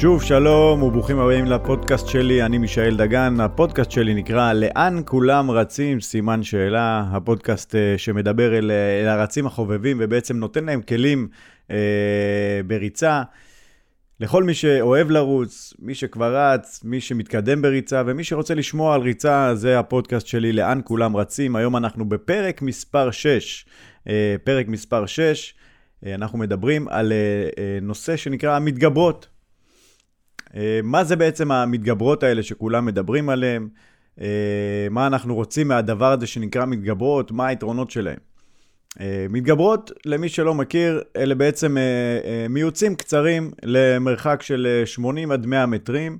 שוב שלום וברוכים הבאים לפודקאסט שלי, אני מישאל דגן. הפודקאסט שלי נקרא לאן כולם רצים? סימן שאלה. הפודקאסט uh, שמדבר אל, אל הרצים החובבים ובעצם נותן להם כלים uh, בריצה. לכל מי שאוהב לרוץ, מי שכבר רץ, מי שמתקדם בריצה ומי שרוצה לשמוע על ריצה, זה הפודקאסט שלי לאן כולם רצים. היום אנחנו בפרק מספר 6. Uh, פרק מספר 6. אנחנו מדברים על נושא שנקרא המתגברות. אה, מה זה בעצם המתגברות האלה שכולם מדברים עליהן? אה, מה אנחנו רוצים מהדבר הזה שנקרא מתגברות? מה היתרונות שלהן? אה, מתגברות, למי שלא מכיר, אלה בעצם מיוצים קצרים למרחק של 80 עד 100 מטרים,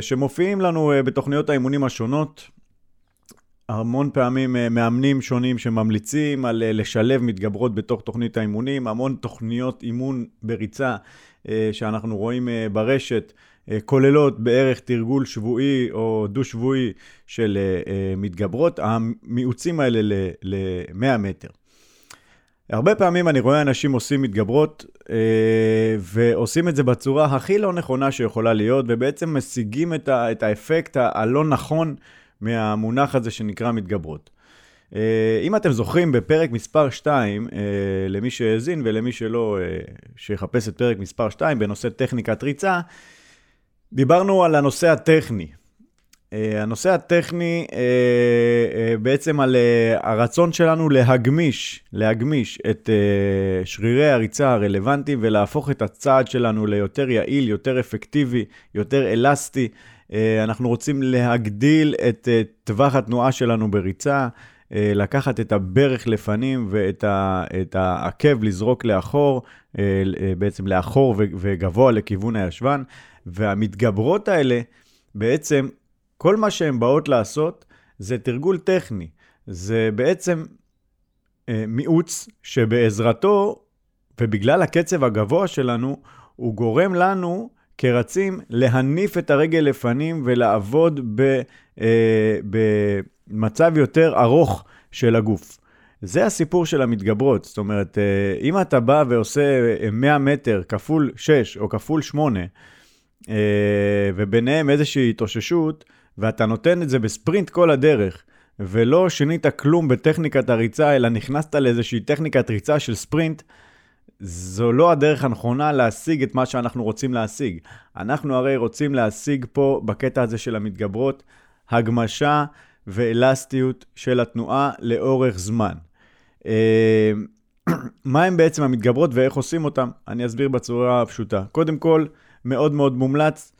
שמופיעים לנו בתוכניות האימונים השונות. המון פעמים מאמנים שונים שממליצים על לשלב מתגברות בתוך תוכנית האימונים, המון תוכניות אימון בריצה שאנחנו רואים ברשת. אה, כוללות בערך תרגול שבועי או דו-שבועי של אה, אה, מתגברות, המיעוצים האלה ל-100 מטר. הרבה פעמים אני רואה אנשים עושים מתגברות ועושים את זה בצורה הכי לא נכונה שיכולה להיות, ובעצם משיגים את, ה- את האפקט הלא נכון מהמונח הזה שנקרא מתגברות. אם אתם זוכרים, בפרק מספר 2, למי שהאזין ולמי שלא, שיחפש את פרק מספר 2 בנושא טכניקת ריצה, דיברנו על הנושא הטכני. Uh, הנושא הטכני uh, uh, בעצם על הרצון שלנו להגמיש, להגמיש את שרירי הריצה הרלוונטיים ולהפוך את הצעד שלנו ליותר יעיל, יותר אפקטיבי, יותר אלסטי. אנחנו רוצים להגדיל את טווח התנועה שלנו בריצה, לקחת את הברך לפנים ואת העקב לזרוק לאחור, בעצם לאחור וגבוה לכיוון הישבן. והמתגברות האלה, בעצם, כל מה שהן באות לעשות זה תרגול טכני. זה בעצם אה, מיעוץ שבעזרתו, ובגלל הקצב הגבוה שלנו, הוא גורם לנו כרצים להניף את הרגל לפנים ולעבוד ב, אה, במצב יותר ארוך של הגוף. זה הסיפור של המתגברות. זאת אומרת, אה, אם אתה בא ועושה 100 מטר כפול 6 או כפול 8, אה, וביניהם איזושהי התאוששות, ואתה נותן את זה בספרינט כל הדרך, ולא שינית כלום בטכניקת הריצה, אלא נכנסת לאיזושהי טכניקת ריצה של ספרינט, זו לא הדרך הנכונה להשיג את מה שאנחנו רוצים להשיג. אנחנו הרי רוצים להשיג פה, בקטע הזה של המתגברות, הגמשה ואלסטיות של התנועה לאורך זמן. אה, מה הם בעצם המתגברות ואיך עושים אותם? אני אסביר בצורה פשוטה. קודם כל, מאוד מאוד מומלץ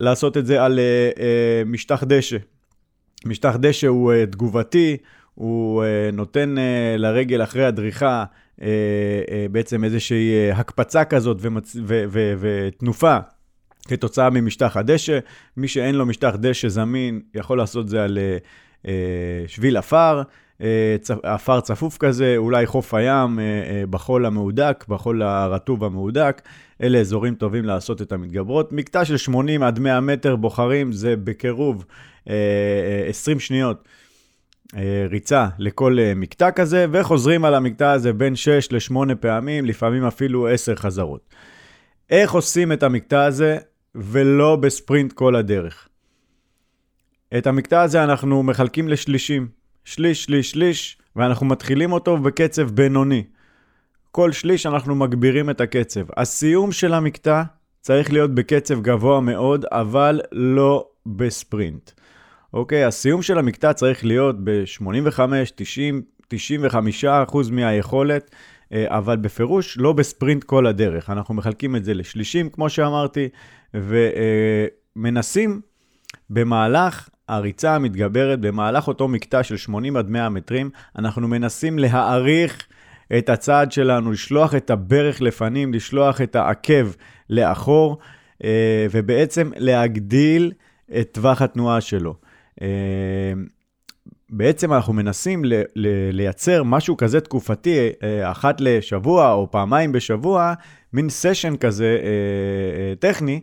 לעשות את זה על uh, uh, משטח דשא. משטח דשא הוא uh, תגובתי, הוא uh, נותן uh, לרגל אחרי הדריכה uh, uh, בעצם איזושהי uh, הקפצה כזאת ומצ... ו- ו- ותנופה כתוצאה ממשטח הדשא. מי שאין לו משטח דשא זמין יכול לעשות זה על שביל עפר. עפר צפוף כזה, אולי חוף הים בחול המהודק, בחול הרטוב המהודק. אלה אזורים טובים לעשות את המתגברות. מקטע של 80 עד 100 מטר בוחרים, זה בקירוב 20 שניות. ריצה לכל מקטע כזה, וחוזרים על המקטע הזה בין 6 ל-8 פעמים, לפעמים אפילו 10 חזרות. איך עושים את המקטע הזה ולא בספרינט כל הדרך? את המקטע הזה אנחנו מחלקים לשלישים. שליש, שליש, שליש, ואנחנו מתחילים אותו בקצב בינוני. כל שליש אנחנו מגבירים את הקצב. הסיום של המקטע צריך להיות בקצב גבוה מאוד, אבל לא בספרינט. אוקיי, הסיום של המקטע צריך להיות ב-85, 90, 95 אחוז מהיכולת, אה, אבל בפירוש לא בספרינט כל הדרך. אנחנו מחלקים את זה לשלישים, כמו שאמרתי, ומנסים במהלך הריצה המתגברת, במהלך אותו מקטע של 80 עד 100 מטרים, אנחנו מנסים להעריך את הצעד שלנו, לשלוח את הברך לפנים, לשלוח את העקב לאחור, אה, ובעצם להגדיל את טווח התנועה שלו. אה, בעצם אנחנו מנסים ל- ל- לייצר משהו כזה תקופתי, אה, אחת לשבוע או פעמיים בשבוע, מין סשן כזה טכני,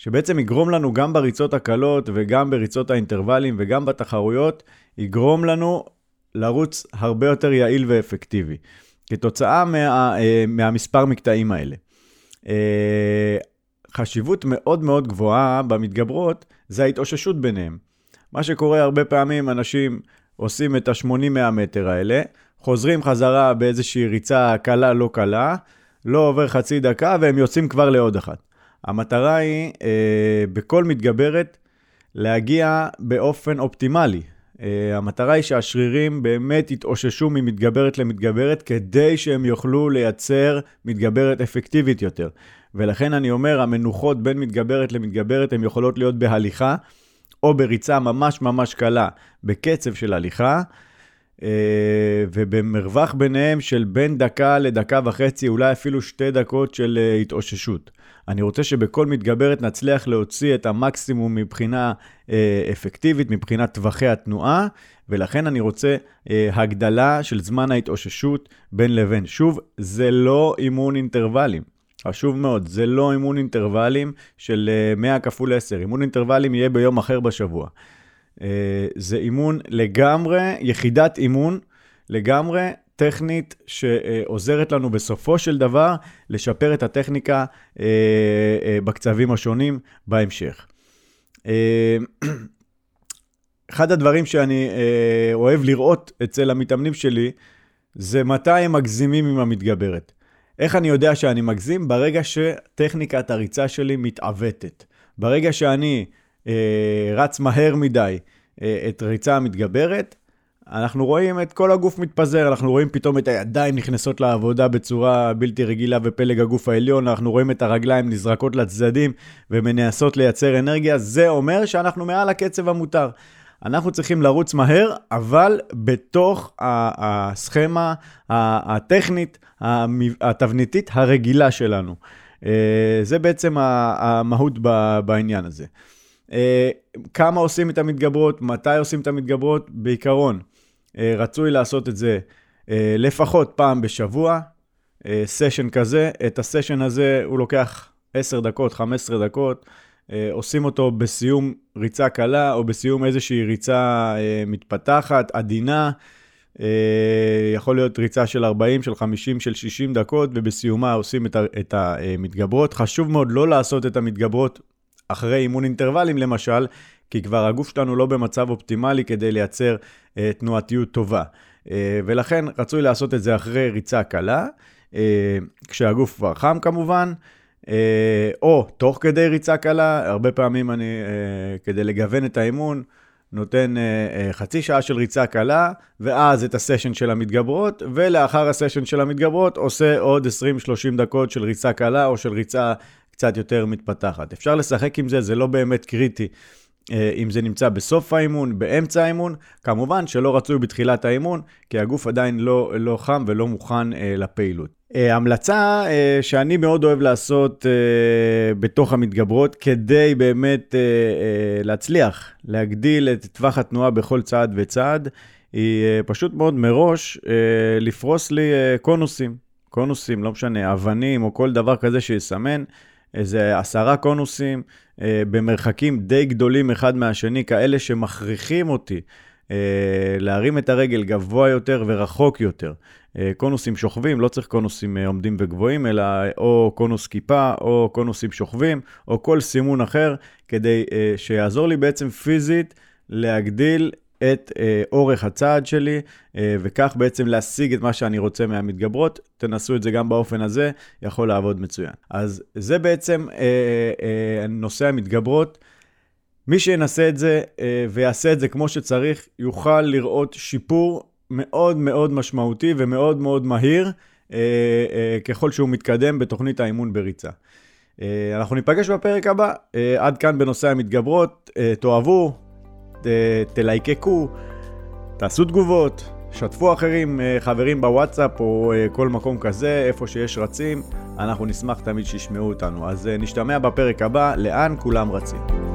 שבעצם יגרום לנו גם בריצות הקלות וגם בריצות האינטרוולים וגם בתחרויות, יגרום לנו לרוץ הרבה יותר יעיל ואפקטיבי. כתוצאה מה, אה, מהמספר מקטעים האלה. אה, חשיבות מאוד מאוד גבוהה במתגברות זה ההתאוששות ביניהם. מה שקורה הרבה פעמים, אנשים עושים את ה-80-100 מטר האלה, חוזרים חזרה באיזושהי ריצה קלה לא קלה, לא עובר חצי דקה והם יוצאים כבר לעוד אחת. המטרה היא אה, בכל מתגברת להגיע באופן אופטימלי. אה, המטרה היא שהשרירים באמת יתאוששו ממתגברת למתגברת כדי שהם יוכלו לייצר מתגברת אפקטיבית יותר. ולכן אני אומר, המנוחות בין מתגברת למתגברת הן יכולות להיות בהליכה או בריצה ממש ממש קלה בקצב של הליכה. אה, ובמרווח ביניהם של בין דקה לדקה וחצי, אולי אפילו שתי דקות של אה, התאוששות. אני רוצה שבכל מתגברת נצליח להוציא את המקסימום מבחינה אה, אפקטיבית, מבחינת טווחי התנועה, ולכן אני רוצה הגדלה של זמן ההתאוששות בין לבין. שוב, זה לא אימון אינטרוולים. חשוב מאוד, זה לא אימון אינטרוולים של 100 כפול 10, אימון אינטרוולים יהיה ביום אחר בשבוע. אה, זה אימון לגמרי, יחידת אימון לגמרי טכנית שעוזרת לנו בסופו של דבר לשפר את הטכניקה אה, אה, בקצבים השונים בהמשך. אחד הדברים שאני אוהב לראות אצל המתאמנים שלי, זה מתי הם מגזימים עם המתגברת. איך אני יודע שאני מגזים? ברגע שטכניקת הריצה שלי מתעוותת. ברגע שאני רץ מהר מדי אה, את ריצה המתגברת, אנחנו רואים את כל הגוף מתפזר, אנחנו רואים פתאום את הידיים נכנסות לעבודה בצורה בלתי רגילה בפלג הגוף העליון, אנחנו רואים את הרגליים נזרקות לצדדים ומנסות לייצר אנרגיה, זה אומר שאנחנו מעל הקצב המותר. אנחנו צריכים לרוץ מהר, אבל בתוך הסכמה הטכנית, התבניתית הרגילה שלנו. אה, זה בעצם המהות בעניין הזה. אה, כמה עושים את המתגברות, מתי עושים את המתגברות, בעיקרון, אה, רצוי לעשות את זה אה, לפחות פעם בשבוע, סשן כזה. את הסשן הזה הוא לוקח 10 דקות, 15 דקות. עושים אותו בסיום ריצה קלה או בסיום איזושהי ריצה מתפתחת, עדינה. יכול להיות ריצה של 40, של 50, של 60 דקות, ובסיומה עושים את המתגברות. חשוב מאוד לא לעשות את המתגברות אחרי אימון אינטרוולים למשל, כי כבר הגוף שלנו לא במצב אופטימלי כדי לייצר אה, תנועתיות טובה. אה, ולכן רצוי לעשות את זה אחרי ריצה קלה, אה, כשהגוף כבר חם כמובן, אה, או תוך כדי ריצה קלה, הרבה פעמים אני, אה, כדי לגוון את האימון, נותן אה, אה, חצי שעה של ריצה קלה, ואז את הסשן של המתגברות, ולאחר הסשן של המתגברות עושה עוד 20-30 דקות של ריצה קלה או של ריצה קצת יותר מתפתחת. אפשר לשחק עם זה, זה לא באמת קריטי. אה, אם זה נמצא בסוף האימון, באמצע האימון, כמובן שלא רצוי בתחילת האימון, כי הגוף עדיין לא, לא חם ולא מוכן אה, לפעילות. אה, המלצה אה, שאני מאוד אוהב לעשות אה, בתוך המתגברות, כדי באמת אה, אה, להצליח, להגדיל את טווח התנועה בכל צעד וצעד, היא אה, פשוט מאוד מראש אה, לפרוס לי אה, קונוסים. קונוסים, לא משנה, אבנים או כל דבר כזה שיסמן. איזה עשרה קונוסים אה, במרחקים די גדולים אחד מהשני, כאלה שמכריחים אותי אה, להרים את הרגל גבוה יותר ורחוק יותר. אה, קונוסים שוכבים, לא צריך קונוסים אה, עומדים וגבוהים, אלא או קונוס כיפה, או קונוסים שוכבים, או כל סימון אחר, כדי אה, שיעזור לי בעצם פיזית להגדיל את אה, אורך הצעד שלי, אה, וכך בעצם להשיג את מה שאני רוצה מהמתגברות. תנסו את זה גם באופן הזה, יכול לעבוד מצוין. אז זה בעצם אה, אה, נושא המתגברות. מי שינסה את זה אה, ויעשה את זה כמו שצריך, יוכל לראות שיפור מאוד מאוד משמעותי ומאוד מאוד מהיר, אה, אה, ככל שהוא מתקדם בתוכנית האימון בריצה. אה, אנחנו ניפגש בפרק הבא. אה, עד כאן בנושא המתגברות. אה, תאהבו, תלייקקו, תעשו תגובות, שתפו אחרים, אה, חברים בוואטסאפ או אה, כל מקום כזה, איפה שיש רצים, אנחנו נשמח תמיד שישמעו אותנו. אז אה, נשתמע בפרק הבא, לאן כולם רצים.